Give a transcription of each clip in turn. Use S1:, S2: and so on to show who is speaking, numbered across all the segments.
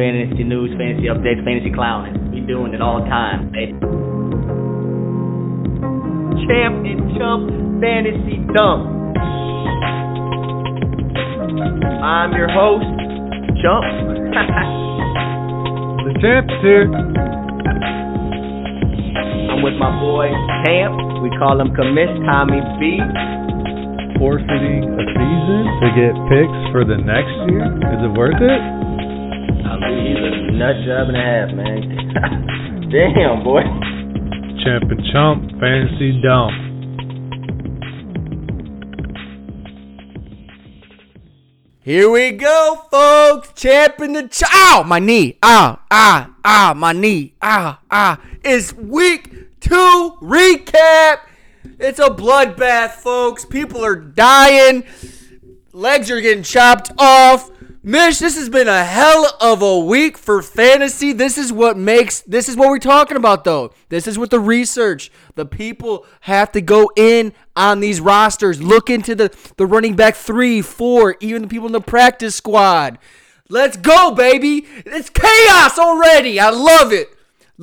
S1: fantasy news, fantasy updates, fantasy clowning. We doing it all the time, baby. Champ and Chump Fantasy Dump. I'm your host, Chump.
S2: The champ's here.
S1: I'm with my boy Champ. We call him Commiss Tommy B.
S2: Forfeiting a season to get picks for the next year. Is it worth it?
S1: I he's a nut job and a half, man. Damn, boy.
S2: Champ and chump, fantasy dump.
S3: Here we go, folks. Champ in the ch- ow, my knee. Ah, ah, ah, my knee. Ah, ah. It's week two recap. It's a bloodbath, folks. People are dying. Legs are getting chopped off. Mish, this has been a hell of a week for fantasy. This is what makes this is what we're talking about though. This is what the research. The people have to go in on these rosters, look into the, the running back three, four, even the people in the practice squad. Let's go, baby. It's chaos already. I love it.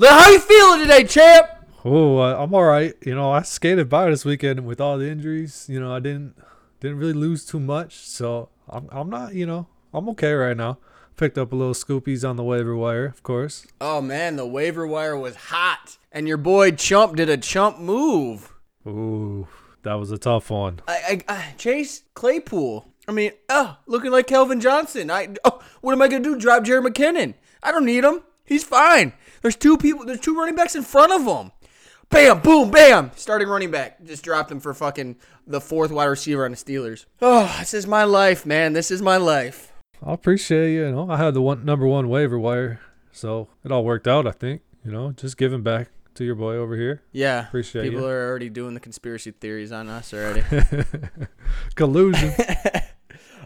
S3: How you feeling today, champ?
S2: Oh, I'm all right. You know, I skated by this weekend with all the injuries. You know, I didn't didn't really lose too much, so I'm I'm not. You know, I'm okay right now. Picked up a little scoopies on the waiver wire, of course.
S3: Oh man, the waiver wire was hot, and your boy Chump did a chump move.
S2: Ooh, that was a tough one.
S3: I, I, I Chase Claypool. I mean, oh, looking like Calvin Johnson. I oh, what am I gonna do? Drop Jerry McKinnon? I don't need him. He's fine. There's two people. There's two running backs in front of him. Bam, boom, bam. Starting running back. Just dropped him for fucking the fourth wide receiver on the Steelers. Oh, this is my life, man. This is my life.
S2: I appreciate you. You know, I had the one number one waiver wire, so it all worked out. I think. You know, just giving back to your boy over here.
S3: Yeah,
S2: Appreciate
S3: people
S2: you.
S3: are already doing the conspiracy theories on us already.
S2: Collusion.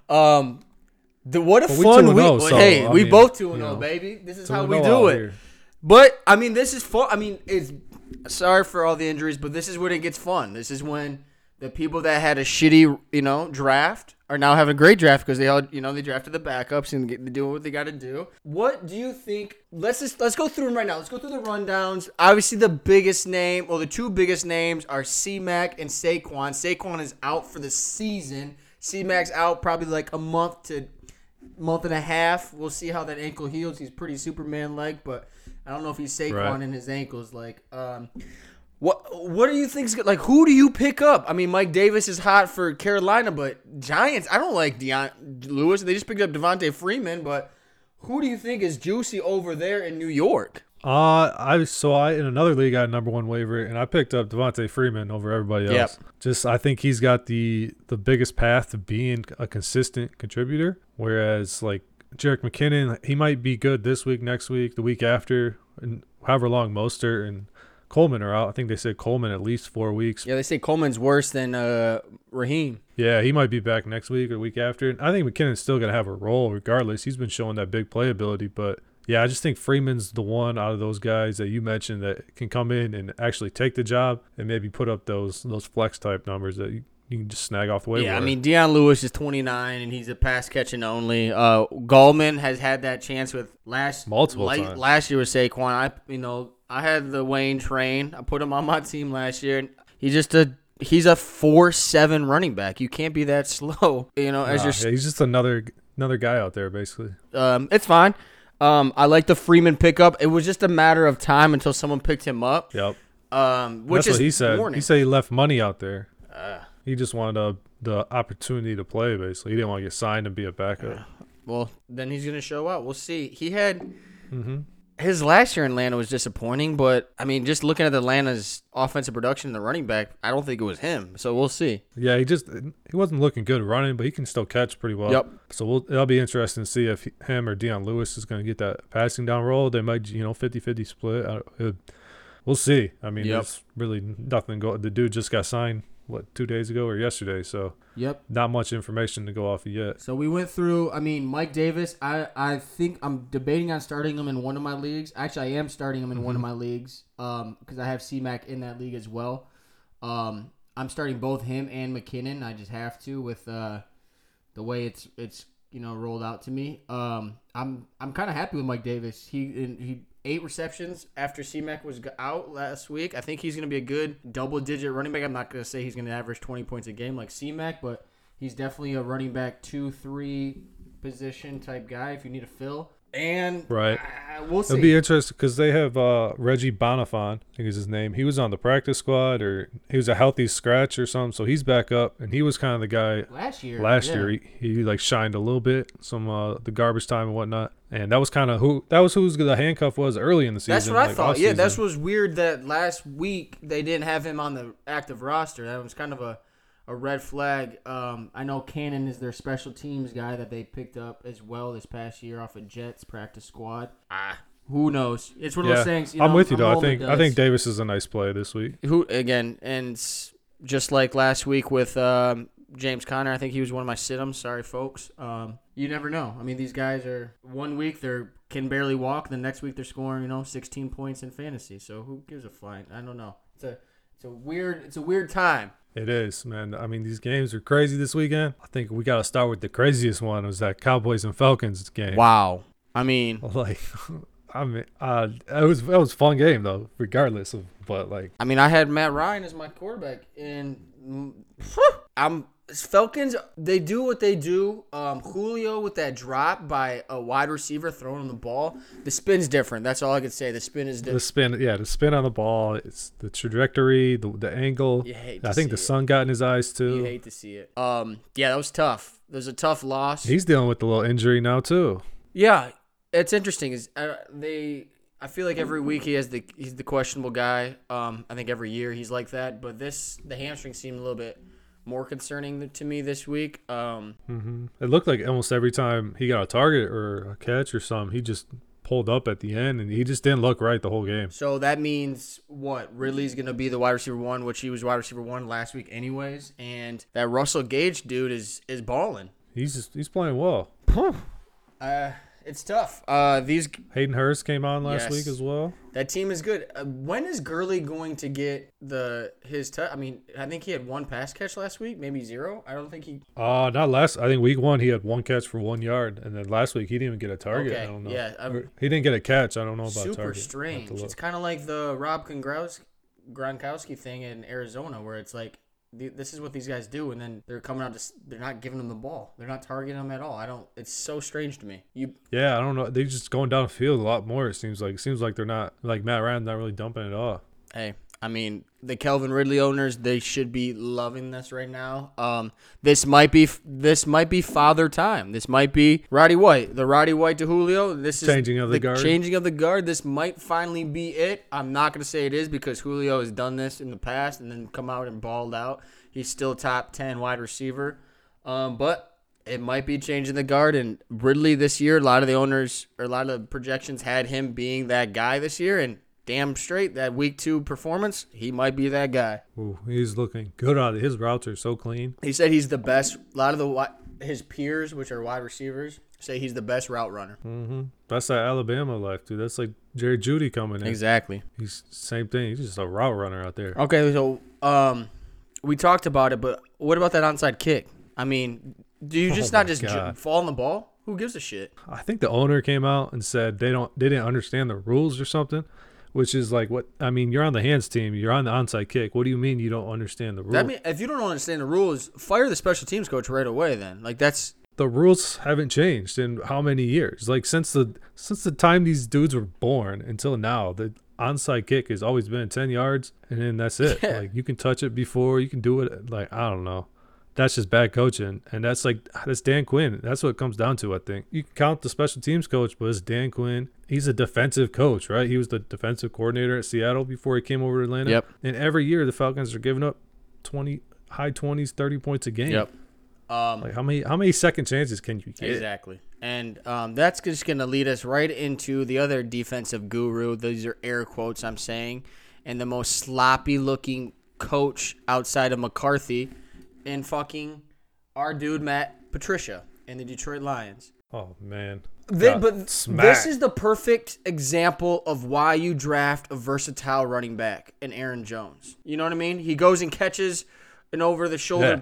S3: um, the what a
S2: we
S3: fun
S2: 2-0,
S3: week.
S2: so,
S3: hey,
S2: I
S3: we
S2: mean,
S3: both two and zero, baby. This is how
S2: we
S3: we do it.
S2: here.
S3: But I mean, this is fun. I mean, it's sorry for all the injuries, but this is when it gets fun. This is when the people that had a shitty, you know, draft are now having a great draft because they all, you know, they drafted the backups and get, doing what they got to do. What do you think? Let's just let's go through them right now. Let's go through the rundowns. Obviously, the biggest name, or the two biggest names, are C Mac and Saquon. Saquon is out for the season. C Mac's out probably like a month to month and a half. We'll see how that ankle heals. He's pretty Superman like, but I don't know if he's Saquon
S2: Right.
S3: in his ankles. Like, um, what what do you think's good? Like, who do you pick up? I mean, Mike Davis is hot for Carolina, but Giants. I don't like Dion Lewis. They just picked up Devonta Freeman, but who do you think is juicy over there in New York?
S2: Uh, I so I in another league I had number one waiver and I picked up Devonta Freeman over everybody else.
S3: Yep.
S2: Just I think he's got the the biggest path to being a consistent contributor. Whereas like Jerick McKinnon, he might be good this week, next week, the week after, and however long Mostert and Coleman are out. I think they said Coleman at least four weeks.
S3: Yeah, they say Coleman's worse than uh, Raheem.
S2: Yeah, he might be back next week or week after. And I think McKinnon's still gonna have a role regardless. He's been showing that big playability, but yeah, I just think Freeman's the one out of those guys that you mentioned that can come in and actually take the job and maybe put up those those flex type numbers that you, you can just snag off the waiver.
S3: Yeah, I mean Dion Lewis is 29 and he's a pass catching only. Uh, Gallman has had that chance with last
S2: Multiple times.
S3: Last year with Saquon, I you know I had the Wayne train. I put him on my team last year. He's just a he's a four seven running back. You can't be that slow. You know, as
S2: Nah,
S3: you're
S2: yeah, he's just another another guy out there basically.
S3: um, it's fine. Um, I like the Freeman pickup. It was just a matter of time until someone picked him up.
S2: Yep.
S3: Um, which is
S2: what he said.
S3: warning.
S2: He said he left money out there.
S3: Uh.
S2: he just wanted a, the opportunity to play basically. He didn't want to get signed and be a backup.
S3: Well, then he's gonna show out. We'll see. He had
S2: Mm-hmm.
S3: His last year in Atlanta was disappointing, but I mean, just looking at Atlanta's offensive production and the running back, I don't think it was him. So we'll see.
S2: Yeah, he just he wasn't looking good running, but he can still catch pretty well.
S3: Yep.
S2: So we'll, it'll be interesting to see if he- him or Dion Lewis is going to get that passing down role. They might, you know, 50-50 split. I, it, we'll see. I mean,
S3: Yep.
S2: there's really nothing go. The dude just got signed what two days ago or yesterday, so
S3: Yep.
S2: not much information to go off of yet.
S3: So we went through. I mean, Mike Davis. I I think I'm debating on starting him in one of my leagues. Actually, I am starting him in one of my leagues. Um, because I have C-Mac in that league as well. Um, I'm starting both him and McKinnon. I just have to with uh, the way it's it's you know rolled out to me. Um, I'm I'm kind of happy with Mike Davis. He he eight receptions after C-Mac was out last week. I think he's going to be a good double-digit running back. I'm not going to say he's going to average 20 points a game like C-Mac, but he's definitely a running back two three position type guy if you need a fill. And
S2: Right.
S3: We'll see.
S2: It'll be interesting because they have uh, Reggie Bonnafon, I think is his name. He was on the practice squad, or he was a healthy scratch or something. So he's back up, and he was kind of the guy
S3: last year.
S2: last
S3: yeah.
S2: year. He, he like shined a little bit, some uh, the garbage time and whatnot, and that was kind of who that was who's the handcuff was early in the season.
S3: That's what I thought. Yeah, that was weird that last week they didn't have him on the active roster. That was kind of a, a red flag. Um, I know Cannon is their special teams guy that they picked up as well this past year off of Jets practice squad. Ah, who knows? It's one of
S2: Yeah,
S3: those things. You
S2: I'm with you
S3: I'm
S2: though. I think I think. Davis is a nice play this week.
S3: who again and just like last week with um, James Conner, I think he was one of my sit-ems. Sorry, folks. Um, you never know. I mean, these guys are one week they're can barely walk, the next week they're scoring, you know, 16 points in fantasy. So who gives a flying? I don't know. It's a it's a weird it's a weird time.
S2: It is, man. I mean, these games are crazy this weekend. I think we got to start with the craziest one. Was that Cowboys and Falcons game?
S3: Wow. I mean,
S2: Like, I mean, uh, it was it was a fun game though, regardless of. But like,
S3: I mean, I had Matt Ryan as my quarterback, and mm, I'm Falcons. They do what they do. Um, Julio with that drop by a wide receiver throwing the ball. The spin's different. That's all I could say. The spin is different.
S2: the spin, yeah, the spin on the ball, it's the trajectory, the the angle.
S3: You hate
S2: I think the
S3: it.
S2: sun got in his eyes too.
S3: You hate to see it. Um, yeah, that was tough. There's a tough loss.
S2: He's dealing with a little injury now too.
S3: Yeah, it's interesting. Is uh, they? I feel like every week he has the he's the questionable guy. Um, I think every year he's like that. But this the hamstring seemed a little bit more concerning to me this week. Um,
S2: hmm It looked like almost every time he got a target or a catch or something, he just pulled up at the end, and he just didn't look right the whole game.
S3: so that means what? Ridley's gonna be the wide receiver one, which he was wide receiver one last week, anyways. And that Russell Gage dude is is balling.
S2: He's just, he's playing well.
S3: Uh, it's tough. Uh, these
S2: Hayden Hurst came on last
S3: Yes.
S2: week as well.
S3: That team is good. Uh, when is Gurley going to get the his? T- I mean, I think he had one pass catch last week, maybe zero. I don't think he.
S2: Uh not last. I think week one he had one catch for one yard, and then last week he didn't even get a target.
S3: Okay,
S2: I don't know.
S3: yeah, I'm-
S2: he didn't get a catch. I don't know about
S3: Super
S2: target. I'll have to
S3: strange. It's kind of like the Rob Gronkowski, Gronkowski thing in Arizona, where it's like this is what these guys do, and then they're coming out. To, they're not giving them the ball. They're not targeting them at all. I don't. It's so strange to me. You
S2: Yeah, I don't know. They're just going downfield a lot more. It seems like. It seems like they're not like Matt Ryan's not really dumping it off.
S3: Hey, I mean, the Calvin Ridley owners, they should be loving this right now. Um, this might be this might be father time. This might be Roddy White, the Roddy White to Julio. This is
S2: Changing of the guard.
S3: Changing of the guard. This might finally be it. I'm not gonna say it is because Julio has done this in the past and then come out and balled out. He's still top ten wide receiver, um, but it might be changing the guard. And Ridley this year, a lot of the owners or a lot of the projections had him being that guy this year, and damn straight that week two performance, he might be that guy.
S2: Ooh, he's looking good on it. His routes are so clean.
S3: He said he's the best. A lot of the his peers, which are wide receivers, say he's the best route runner.
S2: Mm-hmm. That's that Alabama life, dude. That's like Jerry Jeudy coming in.
S3: Exactly.
S2: He's same thing. He's just a route runner out there.
S3: Okay, so um, we talked about it, but what about that onside kick? I mean, do you just
S2: Oh
S3: not just ju- fall on the ball? Who gives a shit?
S2: I think the owner came out and said they don't they didn't understand the rules or something, which is like what I mean. You're on the hands team. You're on the onside kick. What do you mean you don't understand the rules?
S3: That mean if you don't understand the rules, fire the special teams coach right away. Then, like that's
S2: the rules haven't changed in how many years? Like since the since the time these dudes were born until now, the onside kick has always been 10 yards and then that's it.
S3: Yeah.
S2: Like you can touch it before, you can do it like I don't know. That's just bad coaching and that's like that's Dan Quinn. That's what it comes down to, I think. You can count the special teams coach, but it's Dan Quinn. He's a defensive coach, right? He was the defensive coordinator at Seattle before he came over to Atlanta.
S3: Yep.
S2: And every year the Falcons are giving up 20 high 20s, 30 points a game.
S3: Um,
S2: Like how many how many second chances can you get?
S3: Exactly. And um, that's just going to lead us right into the other defensive guru. These are air quotes I'm saying. And the most sloppy looking coach outside of McCarthy in fucking our dude, Matt Patricia, and the Detroit Lions.
S2: Oh man.
S3: They, but
S2: smacked.
S3: this is the perfect example of why you draft a versatile running back in Aaron Jones. You know what I mean? He goes and catches an over the shoulder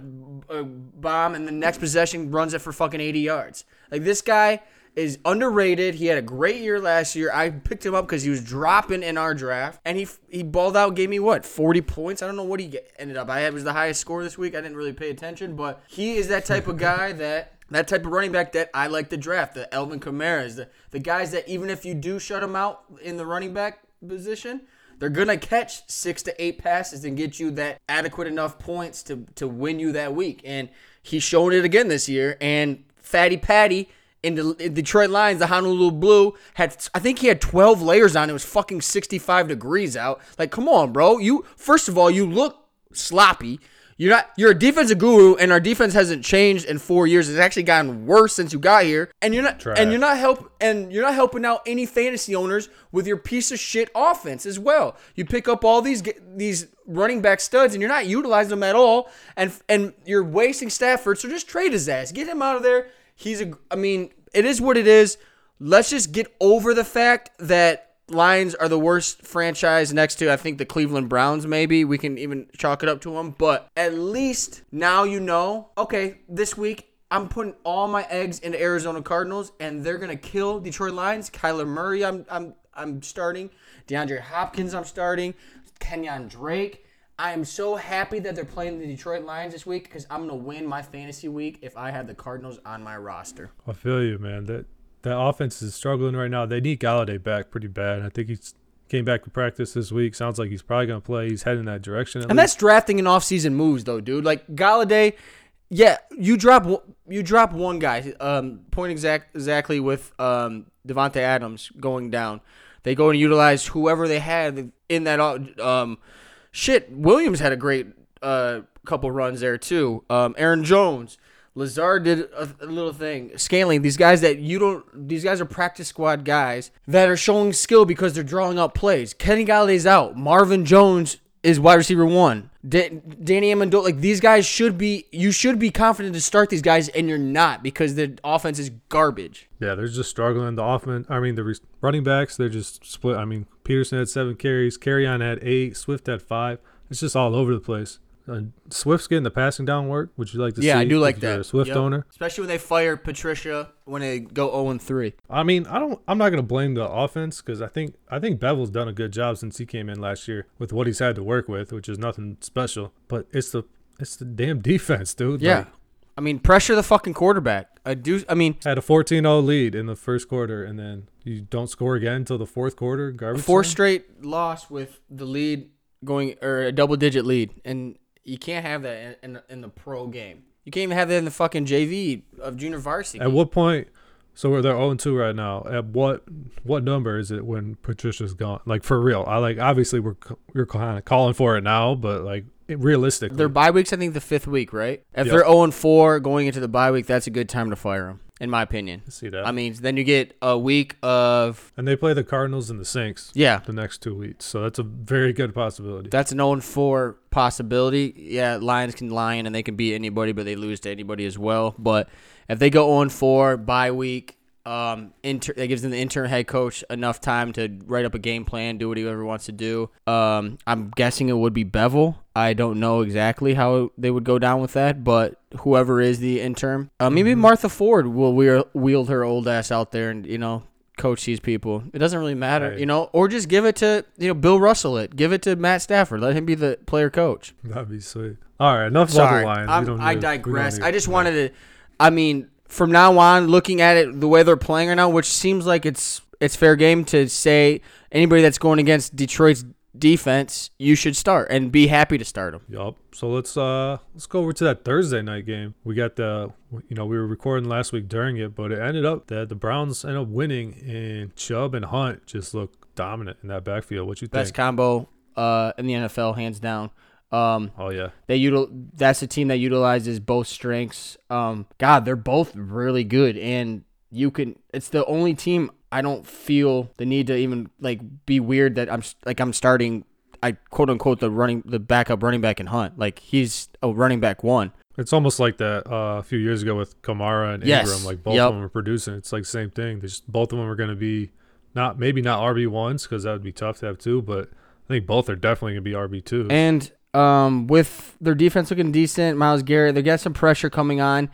S3: a uh, bomb, and the next possession runs it for fucking 80 yards. Like this guy is underrated. He had a great year last year. I picked him up because he was dropping in our draft, and he he balled out. Gave me what 40 points. I don't know what he get, ended up. I had was the highest score this week. I didn't really pay attention, but he is that type of guy that. That type of running back that I like to draft, the Alvin Kamara's, the, the guys that even if you do shut them out in the running back position, they're gonna catch six to eight passes and get you that adequate enough points to to win you that week. And he's shown it again this year. And Fatty Patty in the in Detroit Lions, the Honolulu Blue had I think he had 12 layers on. It was fucking 65 degrees out. Like, come on, bro. You first of all, you look sloppy. You're not you're a defensive guru, and our defense hasn't changed in four years. It's actually gotten worse since you got here. And you're not
S2: Trash.
S3: and you're not help and you're not helping out any fantasy owners with your piece of shit offense as well. You pick up all these these running back studs, and you're not utilizing them at all. And and you're wasting Stafford. So just trade his ass. Get him out of there. He's a. I mean, it is what it is. Let's just get over the fact that Lions are the worst franchise next to I think the Cleveland Browns maybe. We can even chalk it up to them, but at least now you know, okay, this week I'm putting all my eggs into Arizona Cardinals and they're going to kill Detroit Lions. Kyler Murray I'm I'm I'm starting. DeAndre Hopkins I'm starting. Kenyan Drake I am so happy that they're playing the Detroit Lions this week because I'm gonna win my fantasy week if I have the Cardinals on my roster.
S2: I feel you, man. That that offense is struggling right now. They need Golladay back pretty bad. I think he's came back to practice this week. Sounds like he's probably gonna play. He's heading that direction. At
S3: And
S2: least.
S3: that's drafting and offseason moves, though, dude. Like Golladay, yeah, you drop one- you drop one guy. Um, point exact exactly with um Davante Adams going down. They go and utilize whoever they had in that. Um, shit, Williams had a great uh couple runs there too. Um, Aaron Jones. Lazard did a, a little thing. Scaling these guys that you don't. These guys are practice squad guys that are showing skill because they're drawing up plays. Kenny Golladay's out. Marvin Jones is wide receiver one. Da- Danny Amendola, like these guys should be. You should be confident to start these guys, and you're not because the offense is garbage.
S2: Yeah, they're just struggling. The offense, I mean, the re- running backs, they're just split. I mean, Peterson had seven carries, Kerryon had eight, Swift had five. It's just all over the place. Uh, Swift's getting the passing down work. Would you like to see?
S3: Yeah, I do like that.
S2: A Swift
S3: Yep.
S2: owner.
S3: especially when they fire Patricia when they go 0 and 3.
S2: I mean, I don't. I'm not gonna blame the offense because I think I think Bevell's done a good job since he came in last year with what he's had to work with, which is nothing special. But it's the it's the damn defense, dude.
S3: Yeah,
S2: Like,
S3: I mean pressure the fucking quarterback. I do. I mean
S2: had a 14-0 lead in the first quarter, and then you don't score again until the fourth quarter. Garbage.
S3: four
S2: time?
S3: straight loss with the lead going or a double digit lead, and you can't have that in, in, in the pro game. You can't even have that in the fucking JV of junior varsity.
S2: At what point? So we're they're 0 2 right now. At what what number is it when Patricia's gone? Like for real? I like obviously we're we're kind of calling for it now, but like it, realistically,
S3: Their bye week's I think the fifth week, right? If
S2: Yep.
S3: they're 0 4 going into the bye week, that's a good time to fire them, in my opinion.
S2: see that.
S3: I mean, then you get a week of
S2: and they play the Cardinals and the Saints
S3: yeah,
S2: the next two weeks, so that's a very good possibility.
S3: That's an 0 4 possibility. Yeah, Lions can lion and they can beat anybody, but they lose to anybody as well. But if they go 0 4 bye week, um, inter- that gives them the interim head coach enough time to write up a game plan, do whatever he wants to do. Um, I'm guessing it would be Bevell. I don't know exactly how they would go down with that, but whoever is the interim, uh, maybe Martha Ford will wheel- wield her old ass out there and you know coach these people. It doesn't really matter,
S2: Right.
S3: you know, or just give it to you know Bill Russell. It give it to Matt Stafford. Let him be the player coach.
S2: That'd be sweet. All right, enough
S3: Sorry,
S2: about the Lions.
S3: I'm-
S2: don't
S3: I
S2: we
S3: digress. I just wanted to. I mean, from now on, looking at it the way they're playing right now, which seems like it's it's fair game to say anybody that's going against Detroit's defense, you should start and be happy to start them.
S2: Yup. So let's uh let's go over to that Thursday night game. We got the you know we were recording last week during it, but it ended up that the Browns ended up winning, and Chubb and Hunt just looked dominant in that backfield. What you think?
S3: Best combo uh, in the NFL, hands down. Um,
S2: oh yeah,
S3: They util- that's a team that utilizes both strengths. Um, God, they're both really good, and you can. It's the only team I don't feel the need to even like be weird that I'm like I'm starting. I quote unquote the running the backup running back in Hunt. Like he's a running back one.
S2: it's almost like that uh, a few years ago with Kamara and
S3: Yes.
S2: Ingram. Like both
S3: Yep.
S2: of them are producing. It's like same thing. They just both of them are going to be not maybe not RB ones because that would be tough to have two, but I think both are definitely going to be RB two.
S3: And um, with their defense looking decent, Myles Garrett, they got some pressure coming on.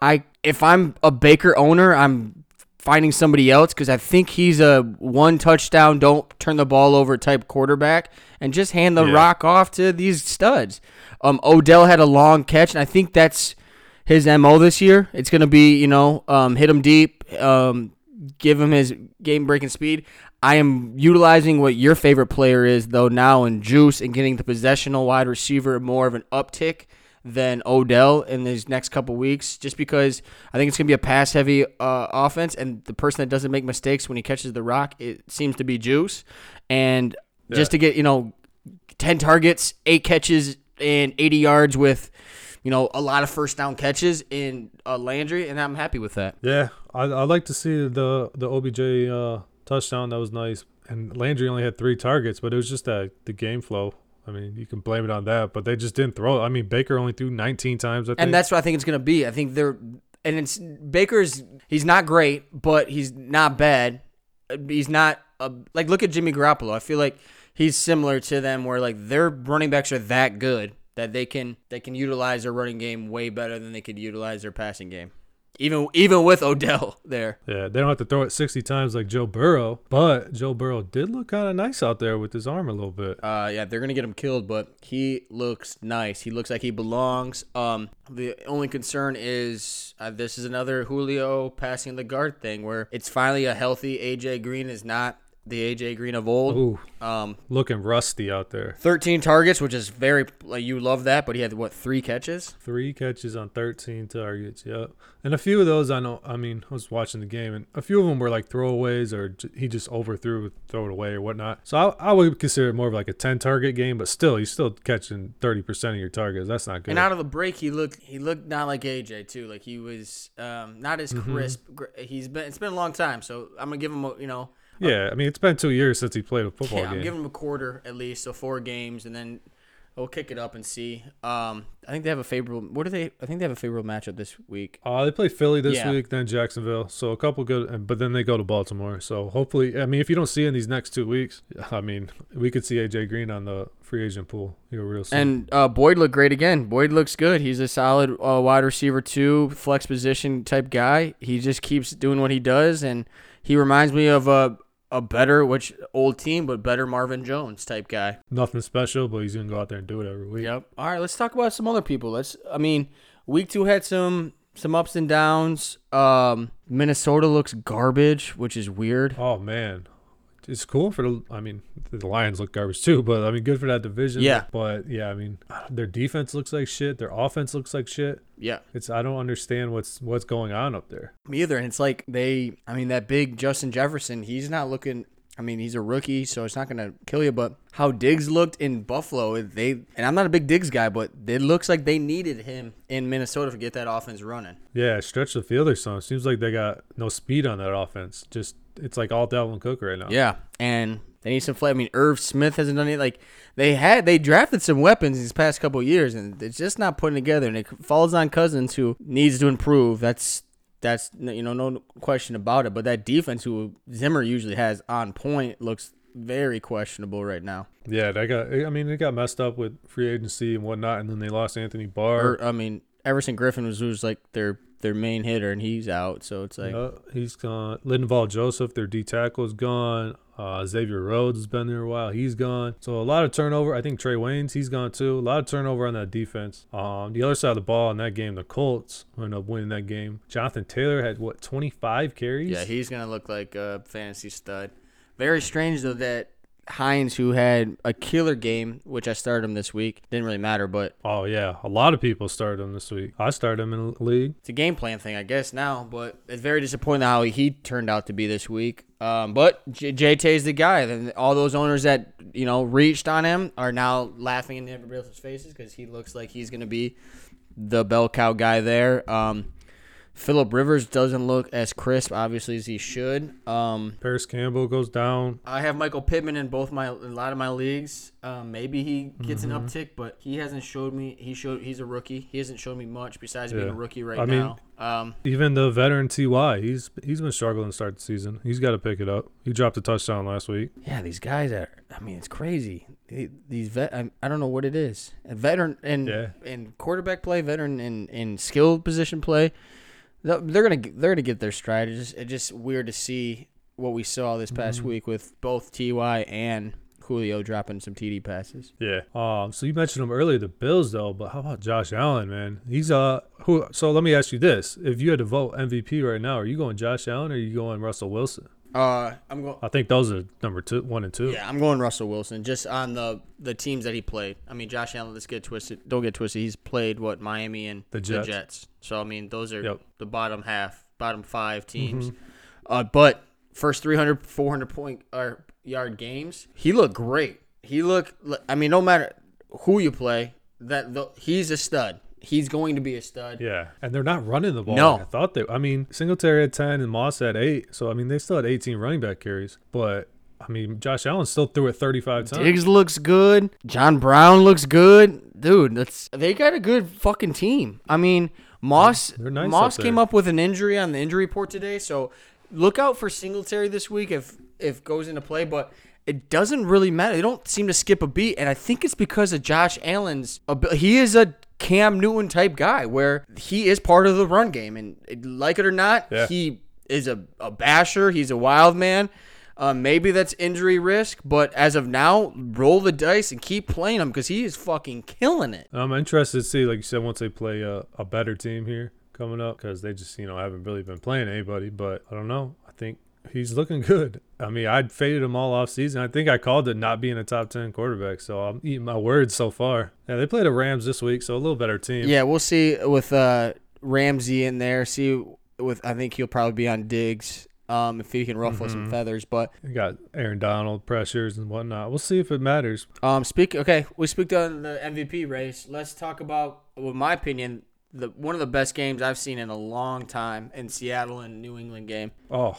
S3: I if I'm a Baker owner, I'm finding somebody else because I think he's a one touchdown, don't turn the ball over type quarterback, and just hand the
S2: Yeah.
S3: rock off to these studs. Um, Odell had a long catch, and I think that's his mo this year. It's gonna be you know um, hit him deep, um, give him his game breaking speed. I am utilizing what your favorite player is though now in Juice and getting the possessional wide receiver more of an uptick than Odell in these next couple weeks, just because I think it's gonna be a pass heavy uh, offense, and the person that doesn't make mistakes when he catches the rock, it seems to be Juice, and just to get you know ten targets, eight catches, and eighty yards with you know a lot of first down catches in uh, Landry, and I'm happy with that.
S2: Yeah, I I like to see the the OBJ uh, touchdown. That was nice. And Landry only had three targets, but it was just that the game flow. I mean, you can blame it on that, but they just didn't throw. it. I mean, Baker only threw 19 times. I think.
S3: And that's what I think it's going to be. I think they're and it's Baker's. He's not great, but he's not bad. He's not a, like look at Jimmy Garoppolo. I feel like he's similar to them, where like their running backs are that good that they can they can utilize their running game way better than they could utilize their passing game. Even even with Odell there.
S2: yeah, they don't have to throw it 60 times like Joe Burrow, but Joe Burrow did look kind of nice out there with his arm a little bit.
S3: Uh, yeah, they're gonna get him killed, but he looks nice. He looks like he belongs. Um, the only concern is uh, this is another Julio passing the guard thing, where it's finally a healthy AJ Green is not the AJ Green of old.
S2: Ooh,
S3: Um,
S2: looking rusty out there.
S3: 13 targets, which is very like you love that, but he had what three catches?
S2: Three catches on 13 targets. Yep. And a few of those, I know. I mean, I was watching the game, and a few of them were like throwaways, or j- he just overthrew, throw it away, or whatnot. So I, I would consider it more of like a 10 target game, but still, he's still catching 30% of your targets. That's not good.
S3: And out of the break, he looked he looked not like AJ too. Like he was um, not as crisp. Gr- He's been it's been a long time, so I'm gonna give him a, you know
S2: yeah, I mean, it's been two years since he played a football
S3: Yeah, I'm giving him a quarter at least, so four games, and then we'll kick it up and see. Um, I think they have a favorable. What do they? I think they have a favorable matchup this week.
S2: Uh, they play Philly this
S3: Yeah.
S2: week, then Jacksonville. So a couple good, but then they go to Baltimore. So hopefully, I mean, if you don't see in these next two weeks, I mean, we could see AJ Green on the free agent pool here real soon.
S3: And uh, Boyd looked great again. Boyd looks good. He's a solid uh, wide receiver too, flex position type guy. He just keeps doing what he does, and he reminds me of a a better, which old team, but better Marvin Jones type guy.
S2: Nothing special, but he's gonna go out there and do it every week.
S3: Yep. All right, let's talk about some other people. Let's. I mean, week two had some some ups and downs. Um, Minnesota looks garbage, which is weird.
S2: Oh man, it's cool for the. I mean, the Lions look garbage too, but I mean, good for that division.
S3: Yeah.
S2: But yeah, I mean, their defense looks like shit. Their offense looks like shit.
S3: Yeah.
S2: It's I don't understand what's what's going on up there.
S3: Me either. And it's like they, I mean, that big Justin Jefferson, he's not looking. I mean, he's a rookie, so it's not gonna kill you. But how Diggs looked in Buffalo, they and I'm not a big Diggs guy, but it looks like they needed him in Minnesota to get that offense running.
S2: Yeah, stretch the field or something. Seems like they got no speed on that offense. Just it's like all Dalvin Cook right now.
S3: Yeah, and they need some play. I mean, Irv Smith hasn't done it. Like they had, they drafted some weapons these past couple of years, and it's just not putting together. And it falls on Cousins, who needs to improve. That's that's you know no question about it. But that defense, who Zimmer usually has on point, looks very questionable right now.
S2: Yeah, they got. I mean, they got messed up with free agency and whatnot, and then they lost Anthony Barr.
S3: Or I mean, Everson Griffen was who's like their their main hitter, and he's out. So it's like
S2: Yeah, he's gone. Linval Joseph, their D tackle, is gone. Uh, Xavier Rhodes has been there a while. He's gone. So a lot of turnover. I think Trae Waynes, he's gone too. A lot of turnover on that defense. Um, the other side of the ball in that game, the Colts ended up winning that game. Jonathan Taylor had what 25 carries.
S3: Yeah, he's gonna look like a fantasy stud. Very strange though that Hines, who had a killer game, which I started him this week, didn't really matter, but
S2: Oh yeah, a lot of people started him this week. I started him in the league.
S3: it's a game plan thing, I guess now. But it's very disappointing how he turned out to be this week. Um, but JT is the guy. Then all those owners that you know reached on him are now laughing in everybody else's faces because he looks like he's gonna be the bell cow guy there. Um, Philip Rivers doesn't look as crisp, obviously, as he should. Um,
S2: Parris Campbell goes down.
S3: I have Michael Pittman in both my a lot of my leagues. Um, maybe he gets
S2: Mm-hmm.
S3: an uptick, but he hasn't showed me. He showed he's a rookie. He hasn't shown me much besides being a rookie right
S2: I mean-
S3: now. Um,
S2: Even the veteran Ty, he's he's been struggling to start the season. He's got to pick it up. He dropped a touchdown last week.
S3: yeah, these guys are. I mean, it's crazy. They- These vet. I, I don't know what it is. A veteran and
S2: Yeah.
S3: in quarterback play, veteran in in skill position play. They're they're gonna get- they're gonna get their stride. It's just it's just weird to see what we saw this past
S2: Mm-hmm.
S3: week with both Ty and Julio dropping some TD passes.
S2: Yeah. Um. So you mentioned him earlier, the Bills though, but how about Josh Allen, man? He's uh who? So let me ask you this: If you had to vote MVP right now, are you going Josh Allen or are you going Russell Wilson?
S3: Uh, I'm going.
S2: I think those are number two, one and two.
S3: Yeah, I'm going Russell Wilson just on the the teams that he played. I mean, Josh Allen. Let's get twisted. Don't get twisted. He's played what Miami and
S2: The Jets.
S3: So I mean, those are
S2: Yep.
S3: the bottom half, bottom five teams. Uh, but first 300, 400 point or yard games, he looked great. He looked. I mean, no matter who you play, that the, he's a stud. He's going to be a stud.
S2: Yeah, and they're not running the ball.
S3: No.
S2: like I thought they. I mean, Singletary had ten and Moss had eight. So I mean, they still had eighteen running back carries. But I mean, Josh Allen still threw it thirty-five times.
S3: Diggs looks good. John Brown looks good. Dude, that's they got a good fucking team. I mean, Moss
S2: nice
S3: Moss
S2: up
S3: came up with an injury on the injury report today, so look out for Singletary this week if if goes into play, but it doesn't really matter. They don't seem to skip a beat, and I think it's because of Josh Allen's abi- he is a Cam Newton type guy where he is part of the run game and like it or not,
S2: Yeah.
S3: he is a, a basher, he's a wild man. Uh, maybe that's injury risk, but as of now, roll the dice and keep playing him because he is fucking killing it.
S2: I'm interested to see, like you said, once they play a, a better team here coming up, because they just you know haven't really been playing anybody. But I don't know. I think he's looking good. I mean, I'd faded him all off season. I think I called it not being a top ten quarterback. So I'm eating my words so far. Yeah, they played the Rams this week, so a little better team.
S3: Yeah, we'll see with uh, Ramsey in there. See with I think he'll probably be on Diggs um, if he can ruffle some feathers. But
S2: You got Aaron Donald pressures and whatnot. We'll see if it matters.
S3: um, speak okay, we speak on the MVP race. Let's talk about, in my opinion, the one of the best games I've seen in a long time in Seattle and New England game.
S2: Oh,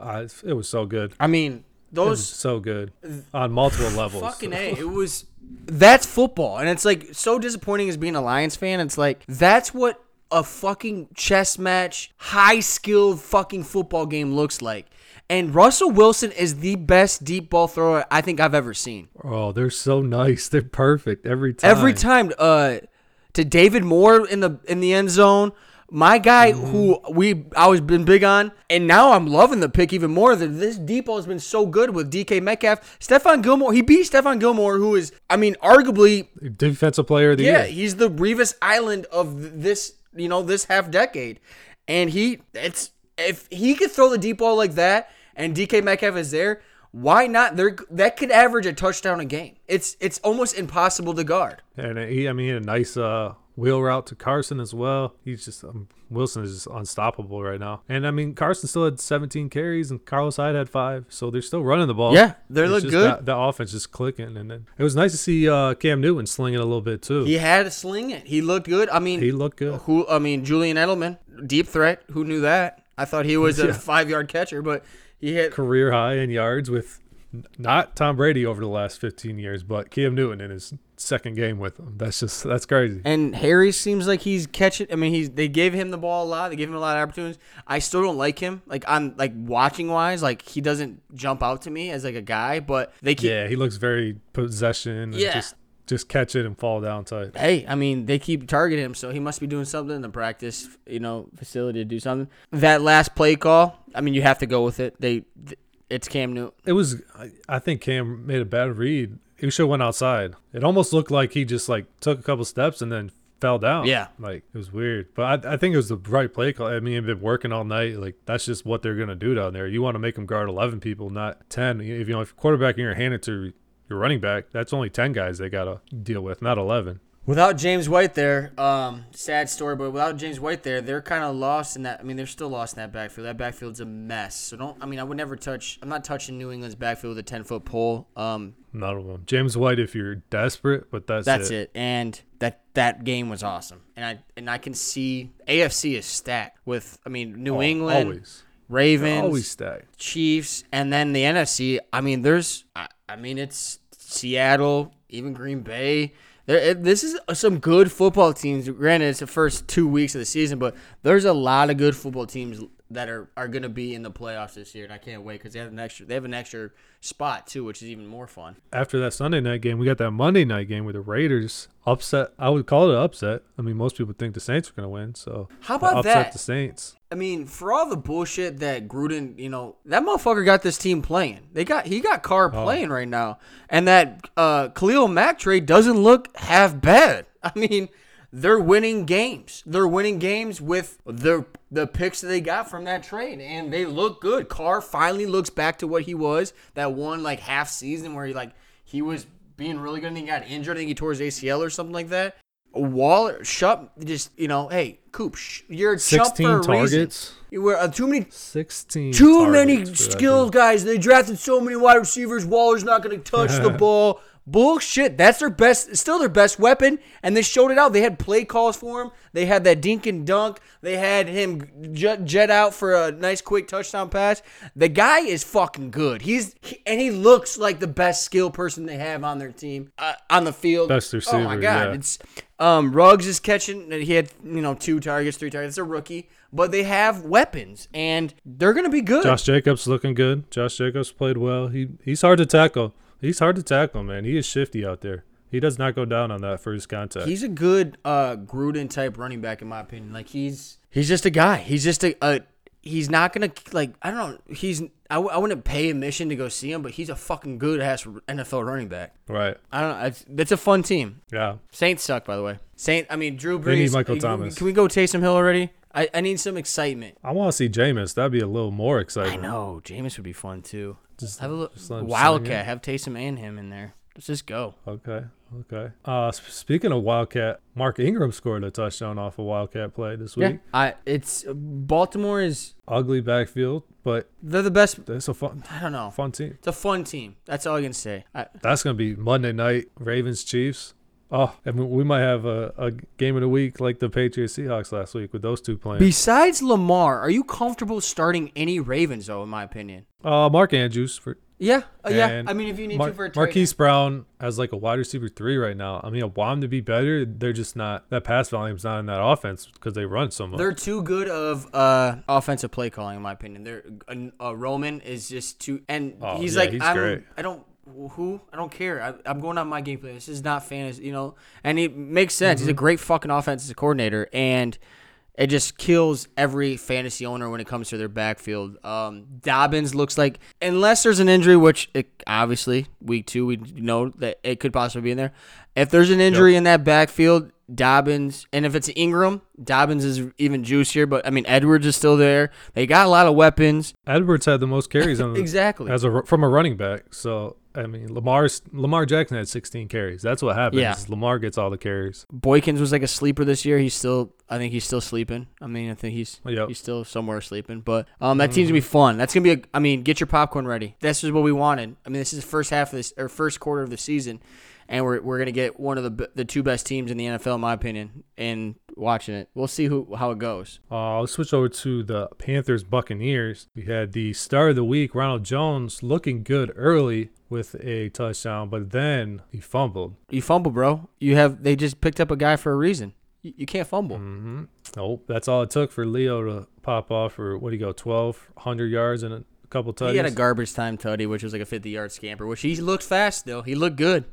S2: I, it was so good.
S3: I mean, those
S2: so good on multiple levels.
S3: Fucking A. It was that's football. And it's like so disappointing as being a Lions fan. It's like that's what a fucking chess match, high skilled fucking football game looks like. And Russell Wilson is the best deep ball thrower I think I've ever seen.
S2: Oh, they're so nice. They're perfect every time.
S3: Every time uh to David Moore in the in the end zone. My guy who we I was been big on, and now I'm loving the pick even more. That this depot has been so good with DK Metcalf, Stephon Gilmore. He beat Stephon Gilmore, who is, I mean, arguably,
S2: defensive player of the
S3: yeah,
S2: year.
S3: Yeah, he's the Revis Island of this, you know, this half decade. And he, it's if he could throw the deep ball like that, and DK Metcalf is there, why not? There, that could average a touchdown a game. It's it's almost impossible to guard.
S2: And he, I mean, he had a nice uh, wheel route to Carson as well. He's just um, Wilson is just unstoppable right now. And I mean, Carson still had 17 carries, and Carlos Hyde had five, so they're still running the ball.
S3: Yeah, they look good.
S2: That, that offense just clicking, and then it was nice to see uh, Cam Newton slinging a little bit too.
S3: He had to sling it. He looked good. I mean,
S2: He looked good.
S3: who? I mean, Julian Edelman, deep threat. Who knew that? I thought he was a
S2: Yeah.
S3: five yard catcher, but he hit.
S2: Career high in yards with not Tom Brady over the last 15 years, but Cam Newton in his second game with him. That's just that's crazy.
S3: And Harry seems like he's catching. I mean, he's they gave him the ball a lot. They gave him a lot of opportunities. I still don't like him. Like I'm like watching wise, like he doesn't jump out to me as like a guy. But they keep.
S2: Yeah, he looks very possession and
S3: Yeah.
S2: just just catch it and fall down tight.
S3: Hey, I mean, they keep targeting him, so he must be doing something in the practice, you know, facility to do something. That last play call, I mean, you have to go with it. They, th- it's Cam Newton.
S2: It was. I- I think Cam made a bad read. He should have went outside. It almost looked like he just like took a couple steps and then fell down.
S3: Yeah.
S2: like it was weird. But I, I think it was the right play call. I mean, they've been working all night. Like that's just what they're gonna do down there. You want to make them guard eleven people, not ten. If you know if quarterback and you're handed to your running back, that's only ten guys they gotta deal with, not eleven.
S3: Without James White there, um, sad story, but without James White there, they're kind of lost in that. I mean, they're still lost in that backfield. That backfield's a mess. So don't. I mean, I would never touch. I'm not touching New England's backfield with a ten foot pole. Um,
S2: of them. James White, if you're desperate, but that's,
S3: that's it. And that that game was awesome. And I and I can see AFC is stacked with. I mean, New
S2: Oh,
S3: England,
S2: always,
S3: Ravens,
S2: always stacked.
S3: Chiefs, and then the NFC. I mean, there's. I, I mean, it's Seattle, even Green Bay. This is some good football teams. Granted, it's the first two weeks of the season, but there's a lot of good football teams that are, are going to be in the playoffs this year, and I can't wait because they have an extra they have an extra spot too, which is even more fun.
S2: After that Sunday night game, we got that Monday night game where the Raiders upset. I would call it an upset. I mean, most people think the Saints are going to win, so
S3: How about
S2: upset
S3: that?
S2: the Saints.
S3: I mean, for all the bullshit that Gruden, you know, that motherfucker got this team playing. They got he got Carr playing right now, and that uh, Khalil Mack trade doesn't look half bad. I mean, they're winning games. They're winning games with the the picks that they got from that trade, and they look good. Carr finally looks back to what he was that one like half season where he like he was being really good and he got injured. I think he tore his ACL or something like that. Waller, Shup, just you know, hey, Coop, sh- you're a chump for a
S2: 16
S3: reason.
S2: targets.
S3: You were uh, too many
S2: 16.
S3: too many skilled guys. They drafted so many wide receivers. Waller's not going to touch the ball. Bullshit. That's their best, still their best weapon, and they showed it out. They had play calls for him. They had that dink and dunk. They had him jet, jet out for a nice quick touchdown pass. The guy is fucking good. He's he, and he looks like the best skill person they have on their team uh, on the field.
S2: Best
S3: Oh my
S2: receiver,
S3: god,
S2: yeah.
S3: it's um Ruggs is catching. He had you know two targets, three targets. It's a rookie, but they have weapons and they're gonna be good.
S2: Josh Jacobs looking good. Josh Jacobs played well. He he's hard to tackle. He's hard to tackle, man. He is shifty out there. He does not go down on that first contact.
S3: He's a good uh Gruden type running back in my opinion. Like he's he's just a guy. He's just a, a he's not gonna like I don't know. He's I, w- I wouldn't pay admission to go see him, but he's a fucking good ass NFL running back.
S2: right.
S3: I don't know. It's, it's a fun team.
S2: Yeah.
S3: Saints suck, by the way. Saint. I mean, Drew Brees.
S2: They need Michael Thomas.
S3: Can we go Taysom Hill already? I, I need some excitement.
S2: I want to see Jameis. That'd be a little more exciting.
S3: I know Jameis would be fun too.
S2: Just,
S3: Have a look.
S2: just let him swing
S3: Wildcat. Have Taysom and him in there. Let's just go.
S2: Okay. Okay. Uh, speaking of Wildcat, Mark Ingram scored a touchdown off a Wildcat play this week.
S3: Yeah. I. It's Baltimore is
S2: Ugly backfield, but
S3: they're the best.
S2: it's a fun,
S3: I don't know.
S2: fun team.
S3: It's a fun team. That's all I can say. I,
S2: That's gonna be Monday night. Ravens Chiefs. Oh, and we- we might have a, a game of the week like the Patriots Seahawks last week with those two playing.
S3: besides Lamar, are you comfortable starting any Ravens though? In my opinion.
S2: Uh, Mark Andrews for
S3: Yeah. Uh, yeah. I mean, if you need
S2: Mar-
S3: to for a trade.
S2: Marquise Brown as like a wide receiver three right now. I mean, I want him to be better. They're just not that pass volume's not in that offense because they run so much.
S3: They're too good of uh, offensive play calling, in my opinion. They're uh, uh, Roman is just too, and
S2: Oh,
S3: he's
S2: yeah,
S3: like,
S2: he's.
S3: I don't who I don't care. I, I'm going on my gameplay. This is not fantasy, you know. And it makes sense.
S2: Mm-hmm.
S3: He's a great fucking offensive coordinator, and it just kills every fantasy owner when it comes to their backfield. Um, Dobbins looks like, unless there's an injury, which it, obviously week two we know that it could possibly be in there. If there's an injury in that backfield, Dobbins, and if it's Ingram, Dobbins is even juicier. But I mean, Edwards is still there. They got a lot of weapons.
S2: Edwards had the most carries on
S3: Exactly.
S2: as a from a running back. So I mean, Lamar's Lamar Jackson had 16 carries. That's what happens.
S3: Yeah.
S2: Lamar gets all the carries.
S3: Boykins was like a sleeper this year. He's still, I think he's still sleeping. I mean, I think he's
S2: Yep.
S3: he's still somewhere sleeping. But um, that team's gonna be fun. That's gonna be a. I mean, get your popcorn ready. This is what we wanted. I mean, this is the first half of this or first quarter of the season, and we're we're gonna get one of the the two best teams in the NFL, in my opinion. And watching it, we'll see who how it goes.
S2: Uh, let's switch over to the Panthers Buccaneers. We had the start of the week, Ronald Jones looking good early with a touchdown, but then he fumbled.
S3: You fumble, bro. You have they just picked up a guy for a reason. You, you can't fumble.
S2: hmm Nope, that's all it took for Leo to pop off for what do you go, 1,200 yards and a couple touchdowns.
S3: He had a garbage time tutty, which was like a 50 yard scamper, which he looked fast though. He looked good.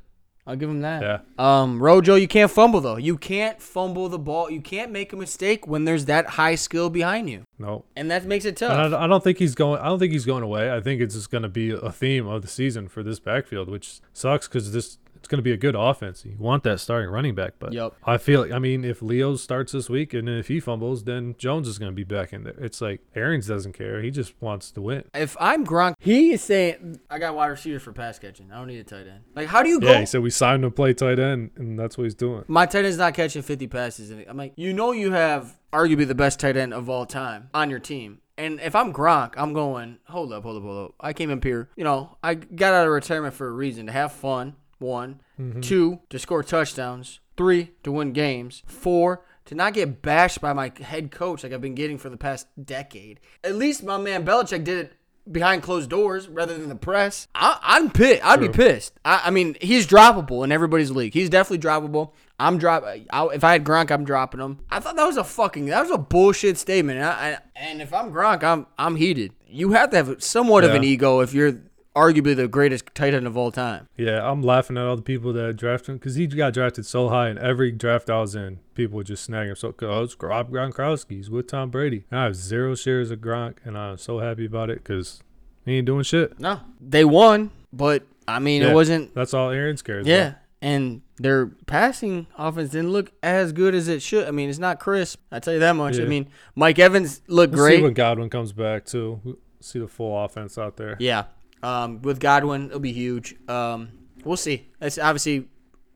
S3: I'll give him that.
S2: Yeah.
S3: Um, Rojo, you can't fumble though. You can't fumble the ball. You can't make a mistake when there's that high skill behind you,
S2: Nope.
S3: and that makes it
S2: And
S3: tough.
S2: I, I don't think he's going. I don't think he's going away. I think it's just going to be a theme of the season for this backfield, which sucks because this it's going to be a good offense. You want that starting running back, but
S3: Yep.
S2: I feel I mean, if Leo starts this week and then if he fumbles, then Jones is going to be back in there. It's like Arians doesn't care; he just wants to win.
S3: If I'm Gronk, he is saying, "I got wide receivers for pass catching. I don't need a tight end." Like, how do you go?
S2: Yeah, he said we signed him to play tight end, and that's what he's doing.
S3: My tight end's not catching 50 passes. And I'm like, you know, you have arguably the best tight end of all time on your team. And if I'm Gronk, I'm going, hold up, hold up, hold up. I came up here, you know, I got out of retirement for a reason to have fun. One, mm-hmm. two, to score touchdowns. Three, to win games. Four, to not get bashed by my head coach like I've been getting for the past decade. At least my man Belichick did it behind closed doors rather than the press. I, I'm pissed. I'd be pissed. I, I mean, he's droppable in everybody's league. He's definitely droppable. I'm drop. I, if I had Gronk, I'm dropping him. I thought that was a fucking that was a bullshit statement. And, I, I, and if I'm Gronk, I'm I'm heated. You have to have somewhat of an ego if you're arguably the greatest tight end of all time.
S2: Yeah, I'm laughing at all the people that drafted him because he got drafted so high, and every draft I was in, people would just snag him. So, oh, it's Rob Gronkowski. He's with Tom Brady. And I have zero shares of Gronk, and I'm so happy about it because he ain't doing shit.
S3: No, they won, but I mean,
S2: Yeah,
S3: it wasn't.
S2: That's all Arians cares. About.
S3: Yeah.
S2: about.
S3: And their passing offense didn't look as good as it should. I mean, it's not crisp. I tell you that much. I mean, Mike Evans looked
S2: We'll
S3: great.
S2: see when Godwin comes back too. See the full offense out there.
S3: Yeah. Um, with Godwin, it'll be huge. Um, we'll see. It's obviously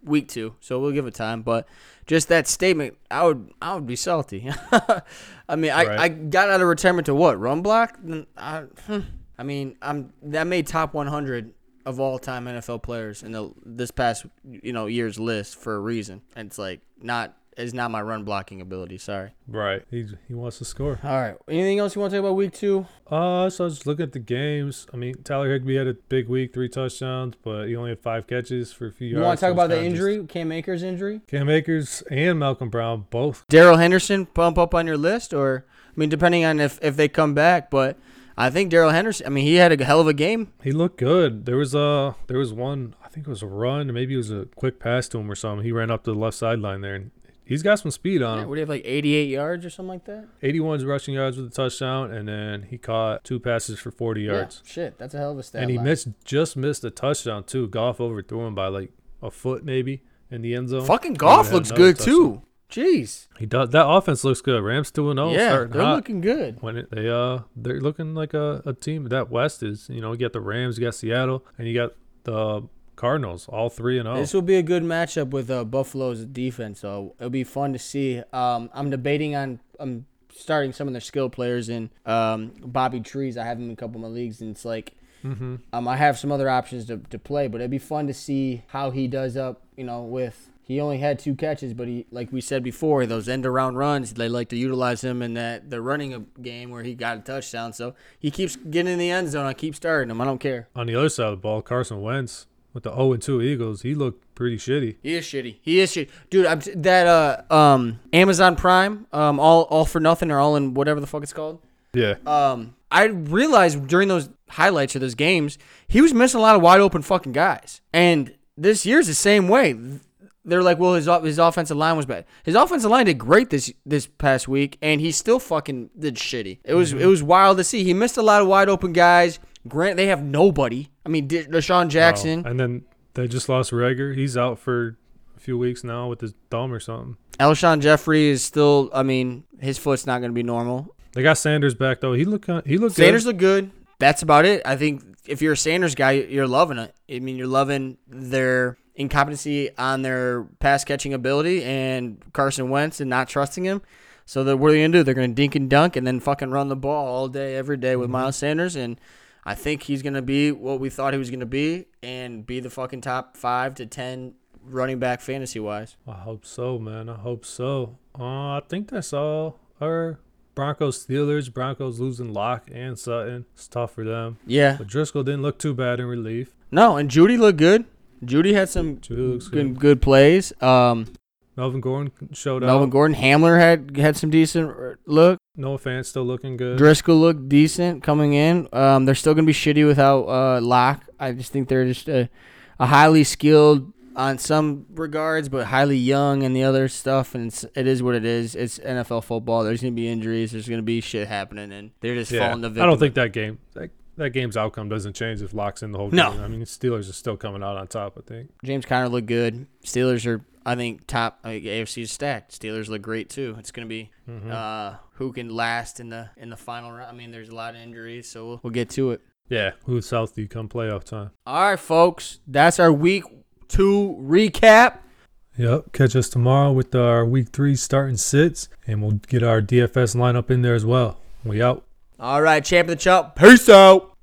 S3: week two, so we'll give it time. But just that statement, I would, I would be salty. I mean, I,
S2: Right.
S3: I got out of retirement to what run block. I, hmm. I mean, I'm that made top 100 of all time NFL players in the this past you know year's list for a reason. And it's like not is not my run blocking ability. Sorry.
S2: Right. He he wants to score.
S3: All right. Anything else you want to talk about week two?
S2: Uh, so I was just looking at the games. I mean, Tyler Higbee had a big week, three touchdowns, but he only had five catches for a few
S3: You
S2: yards.
S3: want to talk about the
S2: kinda just-
S3: injury, Cam Akers injury?
S2: Cam Akers and Malcolm Brown both.
S3: Darrell Henderson bump up on your list, or I mean, depending on if if they come back. But I think Darrell Henderson. I mean, he had a hell of a game.
S2: He looked good. There was a there was one. I think it was a run, maybe it was a quick pass to him or something. He ran up to the left sideline there, and he's got some speed on
S3: Yeah,
S2: him.
S3: would he have like 88 yards or something like that?
S2: 81 rushing yards with a touchdown, and then he caught two passes for 40 yards.
S3: Yeah, shit, that's a hell of a stat.
S2: and he
S3: line.
S2: missed just missed a touchdown too. Goff overthrew him by like a foot maybe in the end zone.
S3: Fucking
S2: He Goff
S3: looks
S2: another
S3: good too. Jeez.
S2: He does. That offense looks good. Rams two and zero.
S3: yeah,
S2: starting
S3: they're
S2: hot.
S3: looking good.
S2: when it, they uh they're looking like a, a team that West is. You know, you got the Rams, you got Seattle, and you got the Cardinals, all three and oh. zero.
S3: This will be a good matchup with uh, Buffalo's defense, so it'll be fun to see. Um, I'm debating on um starting some of their skill players in um Bobby Trees. I have him in a couple of my leagues, and it's like
S2: Mm-hmm.
S3: Um, I have some other options to, to play, but it'd be fun to see how he does up. You know, with he only had two catches, but he, like we said before, those end around runs, they like to utilize him in that the running a- game where he got a touchdown. So he keeps getting in the end zone. I keep starting him. I don't care.
S2: On the other side of the ball, Carson Wentz with the 0 and 2 Eagles, he looked pretty shitty.
S3: He is shitty. He is shitty, dude. I'm t- that uh um Amazon Prime um all all for nothing or all in whatever the fuck it's called.
S2: Yeah.
S3: um, I realized during those highlights of those games, he was missing a lot of wide open fucking guys. And this year's the same way. They're like, well, his his offensive line was bad. His offensive line did great this this past week, and he still fucking did shitty. It was it was wild to see. He missed a lot of wide open guys. Grant, they have nobody. I mean, De- DeSean Jackson,
S2: Wow. And then they just lost Reagor. He's out for a few weeks now with his thumb or something.
S3: Alshon Jeffery is still. I mean, his foot's not going to be normal.
S2: They got Sanders back though. He looked he looked
S3: Sanders
S2: good.
S3: look good. That's about it. I think if you're a Sanders guy, you're loving it. I mean, you're loving their incompetency on their pass catching ability and Carson Wentz and not trusting him. So that what are they gonna do? They're gonna dink and dunk and then fucking run the ball all day, every day with mm-hmm. Miles Sanders. And I think he's gonna be what we thought he was gonna be and be the fucking top five to ten running back fantasy wise.
S2: I hope so, man. I hope so. Uh, I think that's all. Our Broncos Steelers. Broncos losing Lock and Sutton. It's tough for them.
S3: Yeah.
S2: But Driskel didn't look too bad in relief.
S3: No, and Jeudy looked good. Jeudy had some
S2: Jeudy
S3: good
S2: good.
S3: good plays. Um,
S2: Melvin Gordon showed
S3: up.
S2: Melvin.
S3: Gordon, Hamler had had some decent look.
S2: Noah Fant still looking good.
S3: Driskel looked decent coming in. Um, they're still gonna be shitty without uh, Lock. I just think they're just a, a highly skilled on some regards, but highly young and the other stuff. And it's, it is what it is. It's NFL football. There's gonna be injuries. There's gonna be shit happening, and they're just
S2: yeah.
S3: falling the victim.
S2: I don't think that game. Like, that game's outcome doesn't change if Lock's in the whole game. No. I mean, Steelers are still coming out on top. I think.
S3: James Conner looked good. Steelers are, I think, top. I think AFC is stacked. Steelers look great too. It's gonna be uh, who can last in the in the final round. I mean, there's a lot of injuries, so we'll, we'll get to it.
S2: Yeah, who's Southie come playoff time?
S3: All right, folks, that's our week two recap.
S2: Yep. Catch us tomorrow with our week three starting sits, and we'll get our DFS lineup in there as well. We out.
S3: All right, champ of the chump. Peace out.